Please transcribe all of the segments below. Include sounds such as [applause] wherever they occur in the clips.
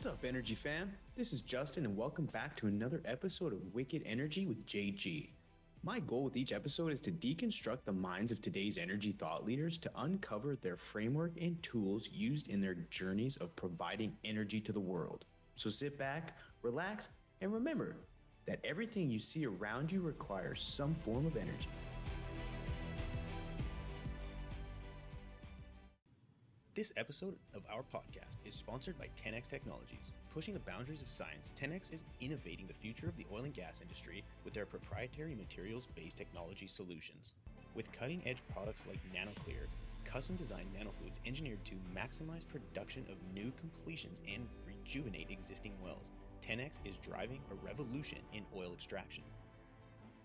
What's up, Energy fam? This is Justin, and welcome back to another episode of Wicked Energy with JG. My goal with each episode is to deconstruct the minds of today's energy thought leaders to uncover their framework and tools used in their journeys of providing energy to the world. So sit back, relax, and remember that everything you see around you requires some form of energy. This episode of our podcast is sponsored by TenEx Technologies. Pushing the boundaries of science, TenEx is innovating the future of the oil and gas industry with their proprietary materials based technology solutions. With cutting edge products like NanoClear, custom designed nanofluids engineered to maximize production of new completions and rejuvenate existing wells, TenEx is driving a revolution in oil extraction.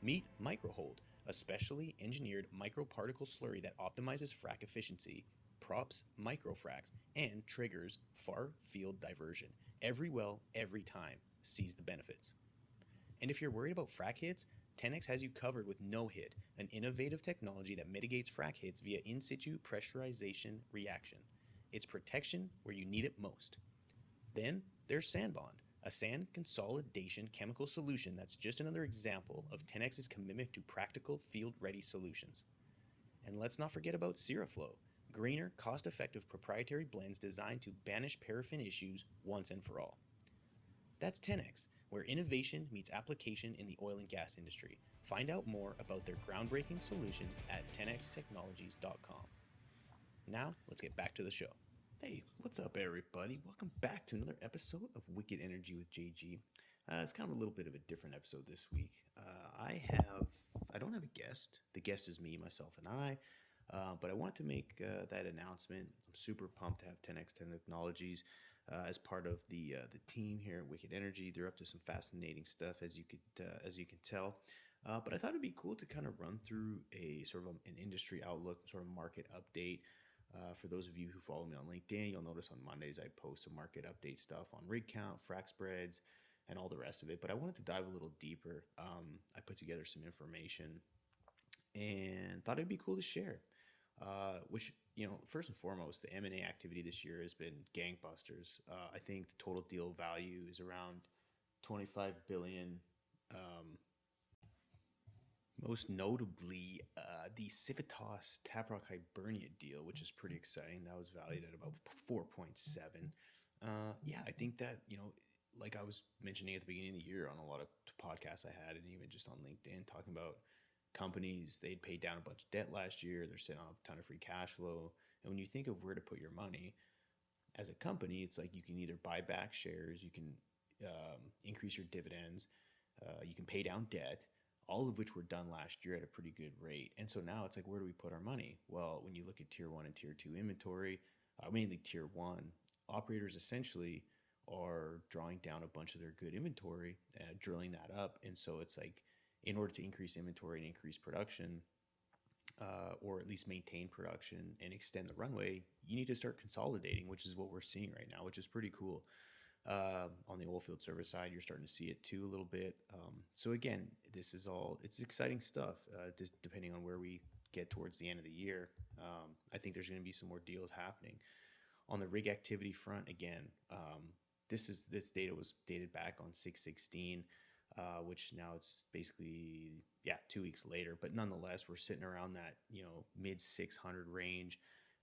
Meet MicroHold, a specially engineered microparticle slurry that optimizes frac efficiency props microfracs, and triggers far field diversion. Every well, every time, sees the benefits. And if you're worried about frac hits, TenEx has you covered with No Hit, an innovative technology that mitigates frac hits via in situ pressurization reaction. It's protection where you need it most. Then there's SandBond, a sand consolidation chemical solution that's just another example of TenEx's commitment to practical field ready solutions. And let's not forget about Seraflow, greener, cost effective proprietary blends designed to banish paraffin issues once and for all. That's TenEx, where innovation meets application in the oil and gas industry. Find out more about their groundbreaking solutions at tenextechnologies.com. Now, let's get back to the show. Hey, what's up, everybody? Welcome back to another episode of Wicked Energy with JG. Uh, it's kind of a little bit of a different episode this week. Uh, I have, I don't have a guest. The guest is me, myself, and I. Uh, but I wanted to make uh, that announcement. I'm super pumped to have 10x10 Technologies uh, as part of the uh, the team here at Wicked Energy. They're up to some fascinating stuff, as you could uh, as you can tell. But I thought it'd be cool to kind of run through a sort of an industry outlook, sort of market update. for those of you who follow me on LinkedIn, you'll notice on Mondays I post some market update stuff on rig count, frac spreads, and all the rest of it. But I wanted to dive a little deeper. Um, I put together some information and thought it'd be cool to share uh, which you know first and foremost the m&a activity this year has been gangbusters. Uh, i think the total deal value is around 25 billion. Um, most notably uh, the civitas taprock hibernia deal which is pretty exciting. That was valued at about 4.7 uh, yeah i think that you know like i was mentioning at the beginning of the year on a lot of podcasts i had and even just on linkedin talking about companies they'd paid down a bunch of debt last year they're sitting on a ton of free cash flow. And when you think of where to put your money as a company it's like you can either buy back shares you can um, increase your dividends uh, you can pay down debt all of which were done last year at a pretty good rate. And so now it's like where do we put our money? Well when you look at tier one and tier two inventory uh, mainly tier one operators essentially are drawing down a bunch of their good inventory uh, drilling that up. And so it's like in order to increase inventory and increase production, uh, or at least maintain production and extend the runway, you need to start consolidating, which is what we're seeing right now, which is pretty cool. Uh, on the oilfield service side, you're starting to see it too a little bit. Um, so again, this is all it's exciting stuff. Uh, just depending on where we get towards the end of the year, um, I think there's going to be some more deals happening. On the rig activity front, again, um, this is this data was dated back on 616 uh, which now it's basically yeah two weeks later. But nonetheless, we're sitting around that you know mid 600 range.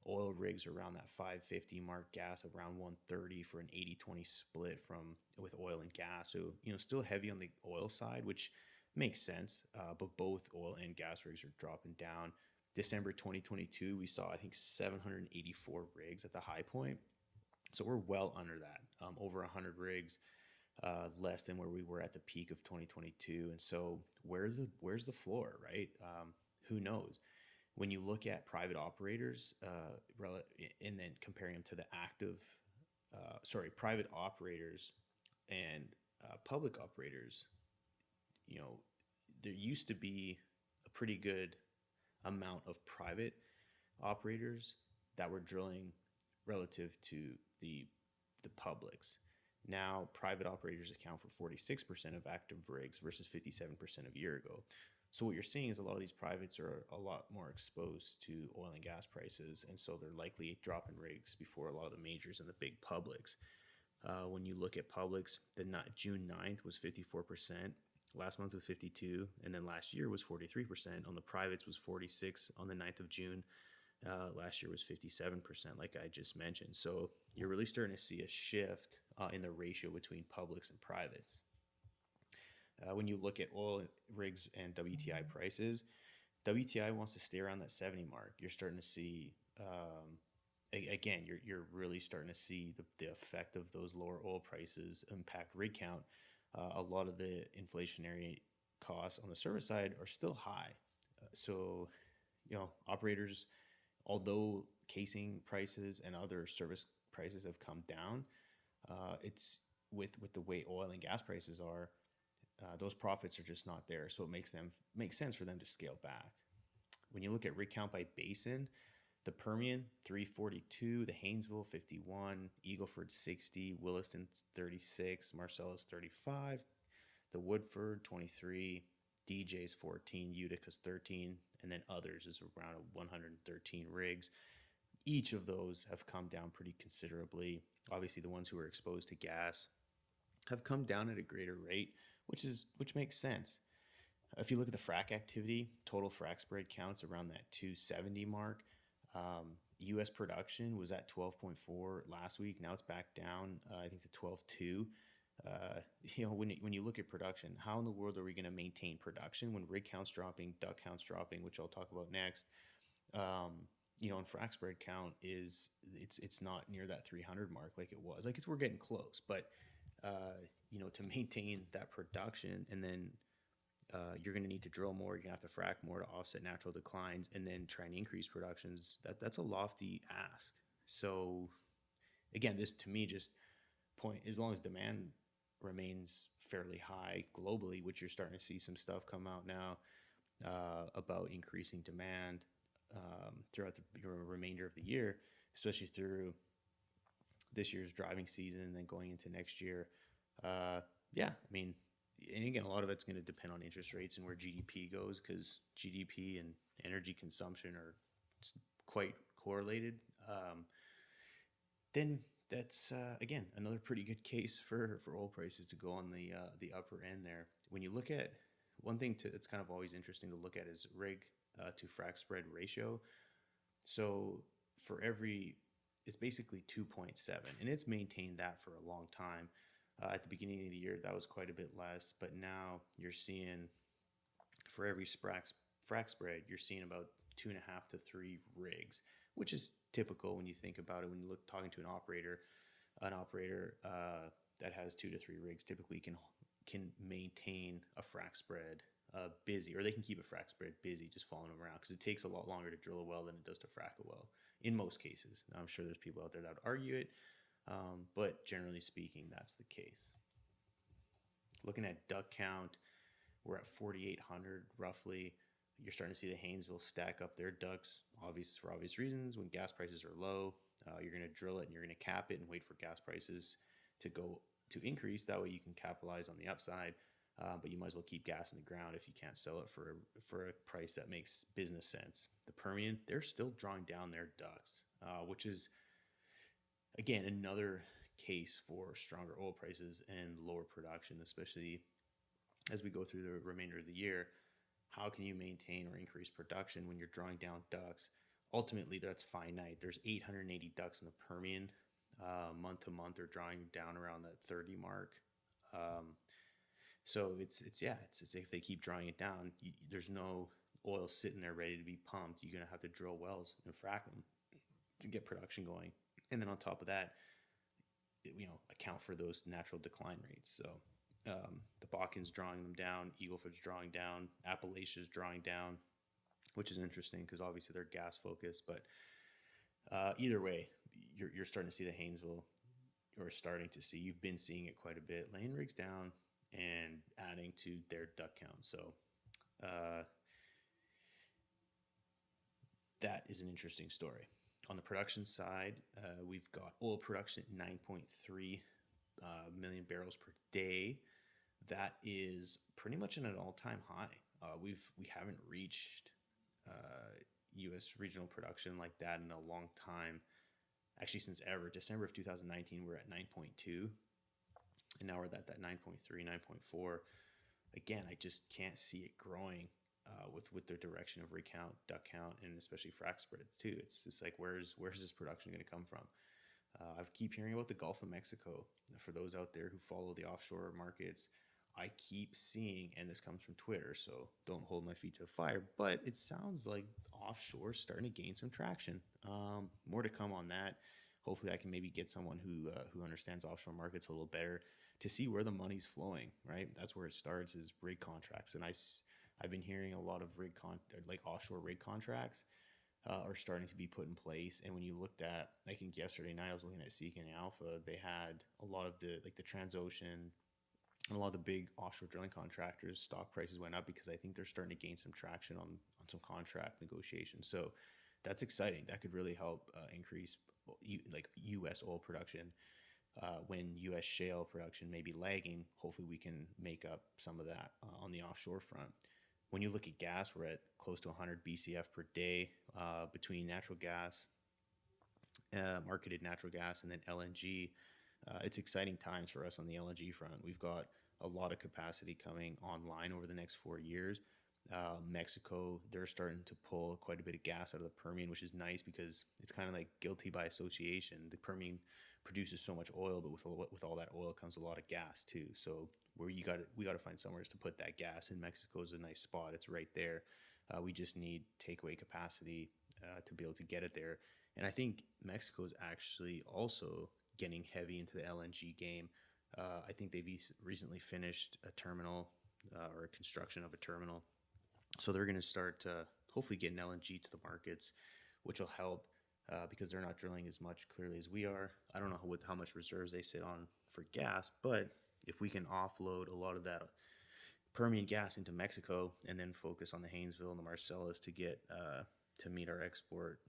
Oil rigs around that 550 mark, gas around 130 for an 80-20 split from with oil and gas. So you know still heavy on the oil side, which makes sense. Uh, but both oil and gas rigs are dropping down. December 2022, we saw I think 784 rigs at the high point. So we're well under that, um, over 100 rigs uh, less than where we were at the peak of 2022. And so where's the where's the floor, right? Um, who knows? When you look at private operators, uh, and then comparing them to the active, uh, sorry, private operators and uh, public operators, you know, there used to be a pretty good amount of private operators that were drilling relative to the the publics. Now, private operators account for 46% of active rigs versus 57% a year ago. So, what you're seeing is a lot of these privates are a lot more exposed to oil and gas prices. And so they're likely dropping rigs before a lot of the majors and the big publics. Uh, when you look at publics, the not, June 9th was 54%, last month was 52, and then last year was 43%. On the privates was 46 on the 9th of June. Uh, last year was 57%, like I just mentioned. So you're really starting to see a shift uh, in the ratio between publics and privates. Uh, when you look at oil rigs and WTI prices, WTI wants to stay around that 70 mark. You're starting to see, um, a- again, you're, you're really starting to see the, the effect of those lower oil prices impact rig count. Uh, a lot of the inflationary costs on the service side are still high. Uh, so, you know, operators, although casing prices and other service prices have come down, uh, it's with with the way oil and gas prices are, uh, those profits are just not there. So it makes them makes sense for them to scale back. When you look at rig count by basin, the Permian 342, the Haynesville 51, Eagleford 60, Williston 36, Marcellus 35, the Woodford 23, DJ's 14, Utica's 13, and then others is around 113 rigs. Each of those have come down pretty considerably. Obviously, the ones who are exposed to gas have come down at a greater rate, which is which makes sense. If you look at the frac activity, total frac spread counts around that 270 mark. Um, U.S. production was at 12.4 last week. Now it's back down, uh, I think, to 12.2. Uh, [laughs] you know, when you, when you look at production, how in the world are we going to maintain production when rig counts dropping, DUC counts dropping, which I'll talk about next? Um, you know, and frac spread count is it's it's not near that 300 mark like it was. Like it's we're getting close, but uh, you know, to [laughs] maintain that production and then uh, you're going to need to drill more. You're going to have to frac more to offset natural declines, and then try and increase productions. That that's a lofty ask. So, again, this to me just point as long as demand remains fairly high globally, which you're starting to see some stuff come out now uh, about increasing demand um, throughout the remainder of the year, especially through this year's driving season and then going into next year. Uh, yeah, I mean, and again, a lot of it's going to depend on interest rates and where GDP goes because GDP and energy consumption are quite correlated. Um, then that's uh, again another pretty good case for for oil prices to go on the uh, the upper end there. When you look at one thing to it's kind of always interesting to look at is rig uh, to frac spread ratio. So for every it's basically 2.7 and it's maintained that for a long time uh, at the beginning of the year, that was quite a bit less, but now you're seeing for every frac, frac spread, you're seeing about two and a half to three rigs, which is typical when you think about it. When you look talking to an operator, an operator uh, that has two to three rigs typically can can maintain a frac spread uh, busy, or they can keep a frac spread busy, just following them around because it takes a lot longer to drill a well than it does to frac a well in most cases. Now, I'm sure there's people out there that would argue it, um, but generally speaking, that's the case. Looking at DUC count, we're at 4,800 roughly. You're starting to see the Haynesville stack up their DUCs, obvious for obvious reasons. When gas prices are low, uh, you're going to drill it and you're going to cap it and wait for gas prices to go to increase. That way, you can capitalize on the upside. Uh, but you might as well keep gas in the ground if you can't sell it for for a price that makes business sense. The Permian, they're still drawing down their DUCs, uh, which is again, another case for stronger oil prices and lower production, especially as we go through the remainder of the year. How can you maintain or increase production when you're drawing down DUCs? Ultimately, that's finite. There's 880 DUCs in the Permian. Uh, month to month, they're drawing down around that 30 mark. Um, so it's it's yeah, it's, it's if they keep drawing it down, you, there's no oil sitting there ready to be pumped. You're gonna have to drill wells and frack them to get production going and then on top of that, you know, account for those natural decline rates. So um, the Bakken's drawing them down, Eagleford's drawing down, Appalachia's drawing down, which is interesting because obviously they're gas focused. But uh, either way, you're, you're starting to see the Haynesville, or starting to see, you've been seeing it quite a bit, laying rigs down and adding to their DUC count. So uh, that is an interesting story. On the production side, uh, we've got oil production at 9.3 uh, million barrels per day. That is pretty much at an all-time high. Uh, we've we haven't reached U.S. Uh, regional production like that in a long time actually since ever. December of 2019, we're at 9.2, and now we're at that 9.3, 9.4. Again, I just can't see it growing uh, with with the direction of recount, DUC count, and especially frac spreads too. It's just like where's where's this production going to come from? Uh, I keep hearing about the Gulf of Mexico. For those out there who follow the offshore markets, I keep seeing, and this comes from Twitter, so don't hold my feet to the fire, but it sounds like offshore starting to gain some traction. Um, more to come on that. Hopefully, I can maybe get someone who uh, who understands offshore markets a little better to see where the money's flowing. Right, that's where it starts is rig contracts, and I I've been hearing a lot of rig con like offshore rig contracts uh, are starting to be put in place. And when you looked at, I think yesterday night I was looking at Seeking Alpha, they had a lot of the like the Transocean and a lot of the big offshore drilling contractors stock prices went up because I think they're starting to gain some traction on on some contract negotiations. So that's exciting. That could really help uh, increase like U.S. oil production. Uh, when U.S. shale production may be lagging, hopefully we can make up some of that uh, on the offshore front. When you look at gas, we're at close to 100 BCF per day uh, between natural gas, uh, marketed natural gas, and then LNG uh, it's exciting times for us on the LNG front. We've got a lot of capacity coming online over the next four years. Uh, Mexico, they're starting to pull quite a bit of gas out of the Permian, which is nice because it's kind of like guilty by association. The Permian produces so much oil, but with all, with all that oil comes a lot of gas too. So where you got we got to find somewhere to put that gas. And Mexico is a nice spot; it's right there. Uh, we just need takeaway capacity uh, to be able to get it there. And I think Mexico is actually also getting heavy into the LNG game. Uh, I think they've recently finished a terminal uh, or a construction of a terminal. So they're going to start hopefully getting LNG to the markets, which will help uh, because they're not drilling as much clearly as we are. I don't know how, how much reserves they sit on for gas, but if we can offload a lot of that Permian gas into Mexico and then focus on the Haynesville and the Marcellus to get uh, to meet our export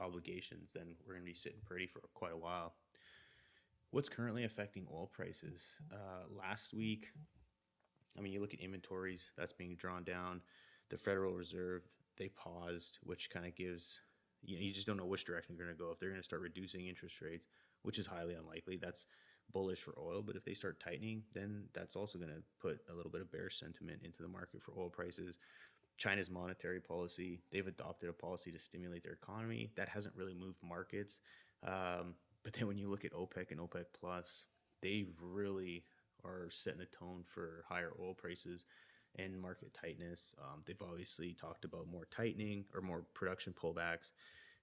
obligations, then we're going to be sitting pretty for quite a while. What's currently affecting oil prices? Uh, last week, I mean, you look at inventories, that's being drawn down. The Federal Reserve, they paused, which kind of gives, you know, you just don't know which direction they're going to go. If they're going to start reducing interest rates, which is highly unlikely, that's bullish for oil. But if they start tightening, then that's also going to put a little bit of bear sentiment into the market for oil prices. China's monetary policy, they've adopted a policy to stimulate their economy. That hasn't really moved markets. Um, but then when you look at OPEC and OPEC Plus, they really are setting a tone for higher oil prices and market tightness. Um, they've obviously talked about more tightening or more production pullbacks.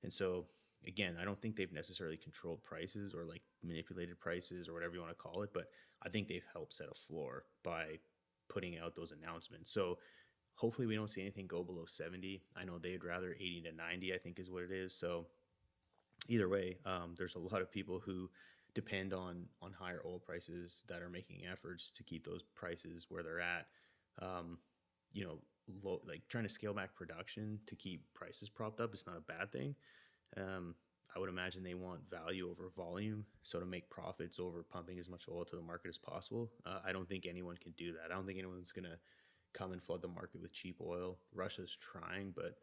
And so, again, I don't think they've necessarily controlled prices or like manipulated prices or whatever you want to call it, but I think they've helped set a floor by putting out those announcements. So, hopefully, we don't see anything go below 70. I know they'd rather 80 to 90, I think is what it is. So, either way, um, there's a lot of people who depend on on higher oil prices that are making efforts to keep those prices where they're at. Um, you know, low, like trying to scale back production to keep prices propped up is not a bad thing. Um, I would imagine they want value over volume, so to make profits over pumping as much oil to the market as possible. Uh, I don't think anyone can do that. I don't think anyone's gonna come and flood the market with cheap oil. Russia's trying, but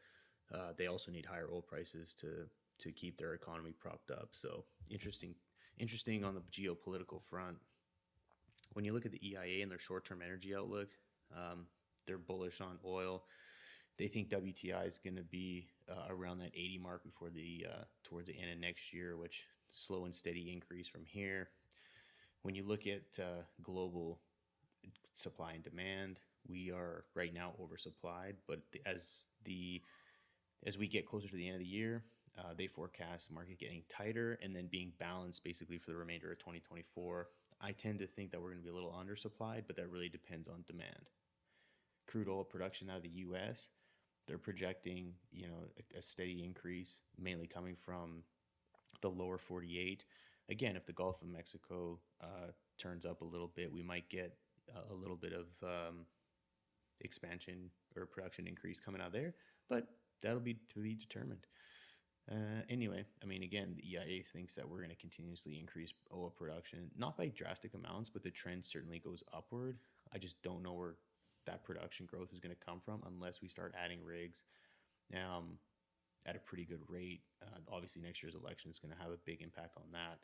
uh, they also need higher oil prices to to keep their economy propped up. So interesting, interesting on the geopolitical front. When you look at the EIA and their short-term energy outlook, um, they're bullish on oil. They think WTI is going to be uh, around that 80 mark before the uh, towards the end of next year, which slow and steady increase from here. When you look at uh, global supply and demand, we are right now oversupplied. But as the as we get closer to the end of the year, uh, they forecast the market getting tighter and then being balanced basically for the remainder of 2024. I tend to think that we're going to be a little undersupplied, but that really depends on demand. Crude oil production out of the U.S. They're projecting, you know, a, a steady increase, mainly coming from the lower 48. Again, if the Gulf of Mexico uh, turns up a little bit, we might get a, little bit of um, expansion or production increase coming out there, but that'll be to be determined. Uh, anyway, I mean, again, the EIA thinks that we're going to continuously increase oil production, not by drastic amounts, but the trend certainly goes upward. I just don't know where that production growth is going to come from unless we start adding rigs. Um, at a pretty good rate. Uh, obviously, next year's election is going to have a big impact on that.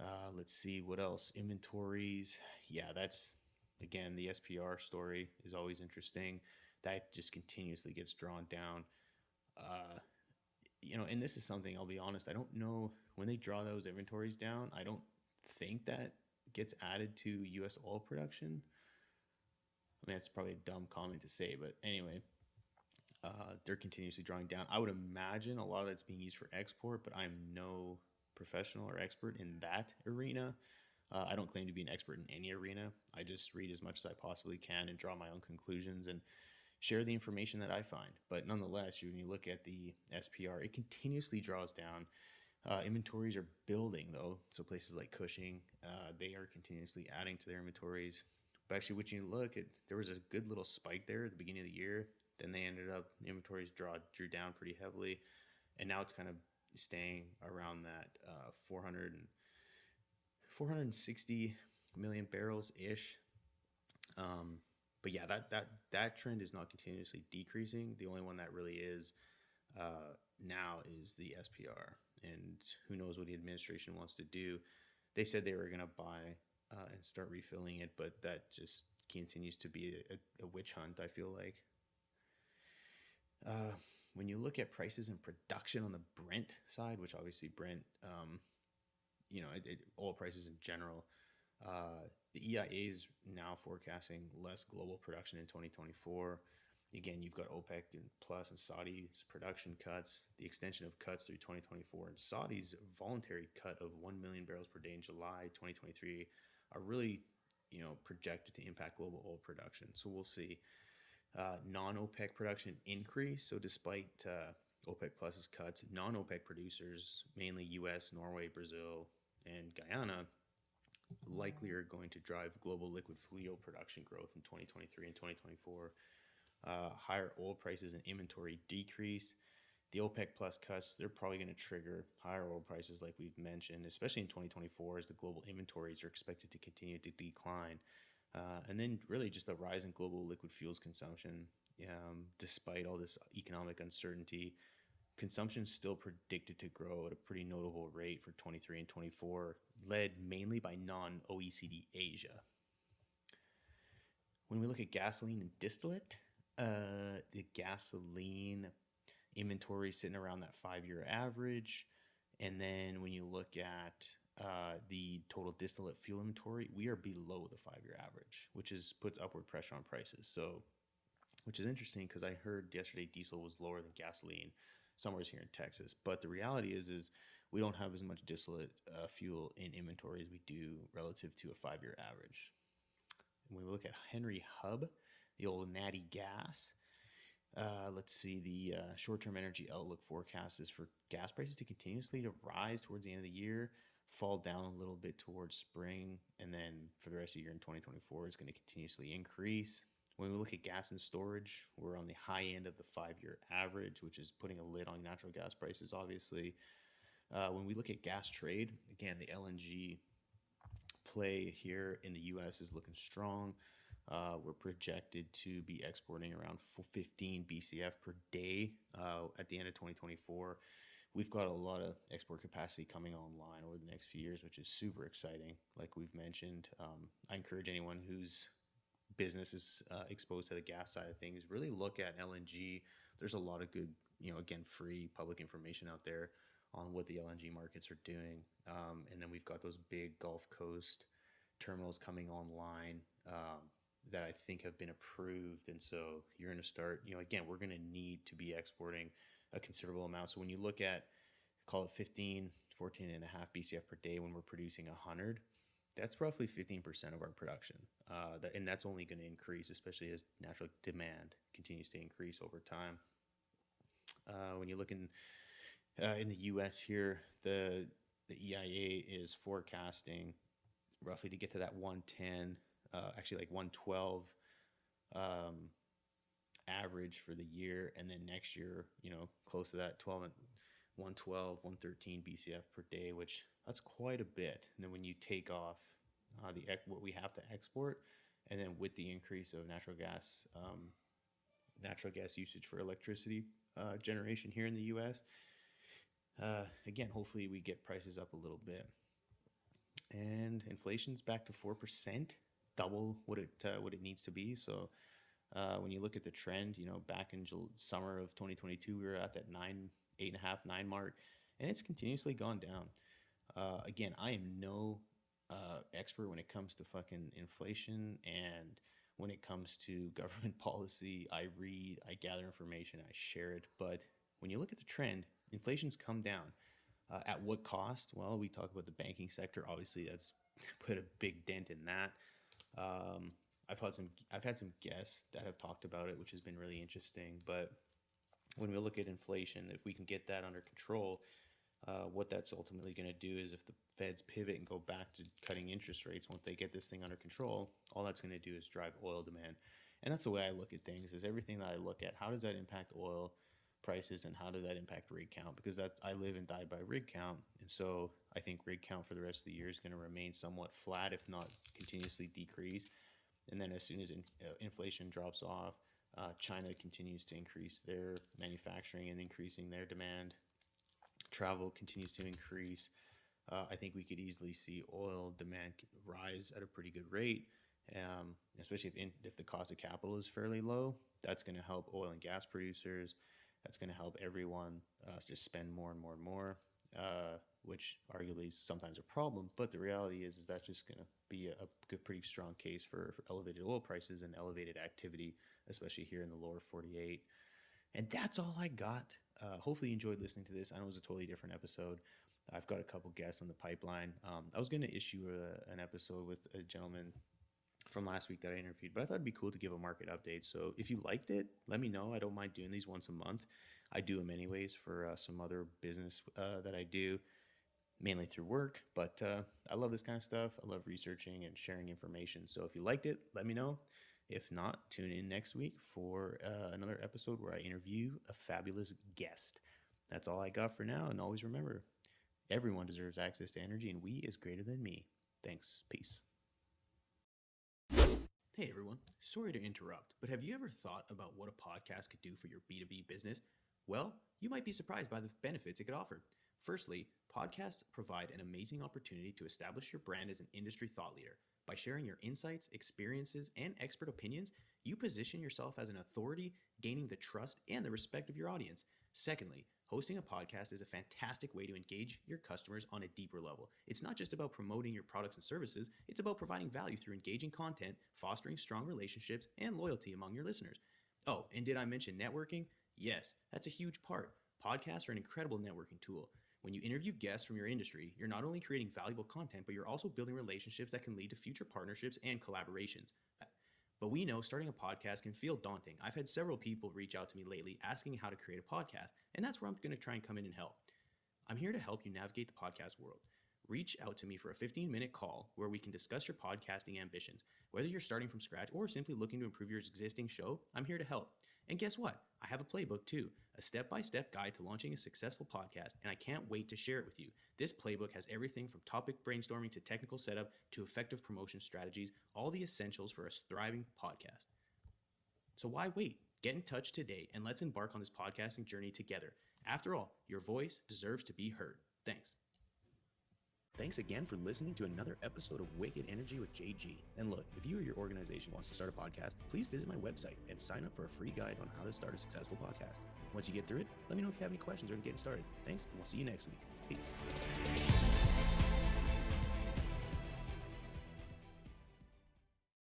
Uh, let's see what else. Inventories. Yeah, that's again the SPR story is always interesting. That just continuously gets drawn down. Uh, you know, and this is something I'll be honest. I don't know when they draw those inventories down. I don't think that gets added to U.S. oil production. I mean, that's probably a dumb comment to say, but anyway, uh, they're continuously drawing down. I would imagine a lot of that's being used for export, but I'm no professional or expert in that arena. Uh, I don't claim to be an expert in any arena. I just read as much as I possibly can and draw my own conclusions and share the information that I find. But nonetheless, when you look at the SPR, it continuously draws down. Uh, inventories are building though, so places like Cushing, uh, they are continuously adding to their inventories. But actually, when you look at, there was a good little spike there at the beginning of the year. Then they ended up the inventories draw drew down pretty heavily, and now it's kind of staying around that uh, 400 and 460 million barrels ish. Um, but yeah, that that that trend is not continuously decreasing. The only one that really is uh, now is the SPR, and who knows what the administration wants to do. They said they were going to buy uh, and start refilling it, but that just continues to be a, a witch hunt. I feel like. Uh, when you look at prices and production on the Brent side, which obviously Brent, um, you know, it, it, oil prices in general, uh, the EIA is now forecasting less global production in 2024. Again, you've got OPEC and Plus and Saudi's production cuts, the extension of cuts through 2024, and Saudi's voluntary cut of 1 million barrels per day in July 2023 are really, you know, projected to impact global oil production. So we'll see uh, non-OPEC production increase. So despite uh, OPEC Plus's cuts, non-OPEC producers, mainly U.S., Norway, Brazil, and Guyana, likely are going to drive global liquid fuel production growth in 2023 and 2024. Uh, higher oil prices and inventory decrease. The OPEC Plus cuts, they're probably going to trigger higher oil prices, like we've mentioned, especially in 2024, as the global inventories are expected to continue to decline. Uh, and then really just the rise in global liquid fuels consumption. Um, despite all this economic uncertainty, consumption is still predicted to grow at a pretty notable rate for 23 and 24, led mainly by non OECD Asia. When we look at gasoline and distillate, uh, the gasoline inventory sitting around that five year average. And then when you look at uh, the total distillate fuel inventory, we are below the five-year average, which is puts upward pressure on prices. So, which is interesting because I heard yesterday diesel was lower than gasoline somewhere here in Texas. But the reality is, is we don't have as much distillate uh, fuel in inventory as we do relative to a five-year average. When we look at Henry Hub, the old natty gas, uh, let's see, the uh, short-term energy outlook forecast is for gas prices to continuously to rise towards the end of the year fall down a little bit towards spring, and then for the rest of the year in 2024, it's going to continuously increase. When we look at gas and storage, we're on the high end of the five year average, which is putting a lid on natural gas prices, obviously. Uh, when we look at gas trade, again, the LNG play here in the US is looking strong. Uh, we're projected to be exporting around 15 BCF per day uh, at the end of 2024 we've got a lot of export capacity coming online over the next few years, which is super exciting. Like we've mentioned, um, I encourage anyone whose business is uh, exposed to the gas side of things really look at LNG. There's a lot of good, you know, again, free public information out there on what the LNG markets are doing. Um, and then we've got those big Gulf Coast terminals coming online. Um, that I think have been approved. And so you're going to start, you know, again, we're going to need to be exporting a considerable amount. So when you look at, call it 15, 14 and a half BCF per day when we're producing 100, that's roughly 15% of our production. Uh, that, and that's only going to increase, especially as natural demand continues to increase over time. Uh, when you look in, uh, in the US here, the, the EIA is forecasting roughly to get to that 110, uh, actually like 112 um, average for the year, and then next year, you know, close to that 12 and 112, 113 BCF per day, which that's quite a bit. And then when you take off uh, the what we have to export, and then with the increase of natural gas, um, natural gas usage for electricity, uh, generation here in the U.S. Uh, again, hopefully we get prices up a little bit, and inflation's back to four percent, double what it uh, what it needs to be. So uh, when you look at the trend, you know, back in Jul- summer of 2022, we were at that nine, eight and a half, nine mark, and it's continuously gone down. Uh, again, I am no uh, expert when it comes to fucking inflation and when it comes to [laughs] government policy. I read, I gather information, I share it. But when you look at the trend, inflation's come down. Uh, at what cost? Well, we talk about the banking sector. Obviously, that's [laughs] put a big dent in that. Um, I've had some I've had some guests that have talked about it, which has been really interesting. But when we look at inflation, if we can get that under control, uh, what that's ultimately going to do is if the Feds pivot and go back to cutting interest rates once they get this thing under control, all that's going to do is drive oil demand. And that's the way I look at things. Is everything that I look at, how does that impact oil prices and how does that impact rig count? Because I live and die by rig count, and so I think rig count for the rest of the year is going to remain somewhat flat, if not continuously decrease. And then as soon as in, uh, inflation drops off, uh, China continues to increase their manufacturing and increasing their demand. Travel continues to increase. Uh, I think we could easily see oil demand rise at a pretty good rate, um, especially if, in, if the cost of capital is fairly low. That's going to help oil and gas producers. That's going to help everyone uh, just spend more and more and more. Uh, which arguably is sometimes a problem. But the reality is, is that's just going to be a, a, pretty strong case for, for elevated oil prices and elevated activity, especially here in the lower 48. And that's all I got. Uh, hopefully, you enjoyed listening to this. I know it was a totally different episode. I've got a couple guests on the pipeline. Um, I was going to issue a, an episode with a gentleman from last week that I interviewed, but I thought it'd be cool to give a market update. So if you liked it, let me know. I don't mind doing these once a month. I do them anyways for uh, some other business uh, that I do mainly through work, but uh, I love this kind of stuff. I love researching and sharing information. So if you liked it, let me know. If not, tune in next week for uh, another episode where I interview a fabulous guest. That's all I got for now. And always remember everyone deserves access to energy, and we is greater than me. Thanks. Peace. Hey everyone, sorry to interrupt, but have you ever thought about what a podcast could do for your B2B business? Well, you might be surprised by the benefits it could offer. Firstly, podcasts provide an amazing opportunity to establish your brand as an industry thought leader. By sharing your insights, experiences, and expert opinions, you position yourself as an authority, gaining the trust and the respect of your audience. Secondly, hosting a podcast is a fantastic way to engage your customers on a deeper level. It's not just about promoting your products and services, it's about providing value through engaging content, fostering strong relationships, and loyalty among your listeners. Oh, and did I mention networking? Yes, that's a huge part. Podcasts are an incredible networking tool. When you interview guests from your industry, you're not only creating valuable content, but you're also building relationships that can lead to future partnerships and collaborations. But we know starting a podcast can feel daunting. I've had several people reach out to me lately asking how to create a podcast, and that's where I'm going to try and come in and help. I'm here to help you navigate the podcast world. Reach out to me for a 15 minute call where we can discuss your podcasting ambitions. Whether you're starting from scratch or simply looking to improve your existing show, I'm here to help. And guess what? I have a playbook too, a step by step guide to launching a successful podcast, and I can't wait to share it with you. This playbook has everything from topic brainstorming to technical setup to effective promotion strategies, all the essentials for a thriving podcast. So why wait? Get in touch today and let's embark on this podcasting journey together. After all, your voice deserves to be heard. Thanks. Thanks again for listening to another episode of Wicked Energy with JG. And look, if you or your organization wants to start a podcast, please visit my website and sign up for a free guide on how to start a successful podcast. Once you get through it, let me know if you have any questions or getting started. Thanks, and we'll see you next week. Peace.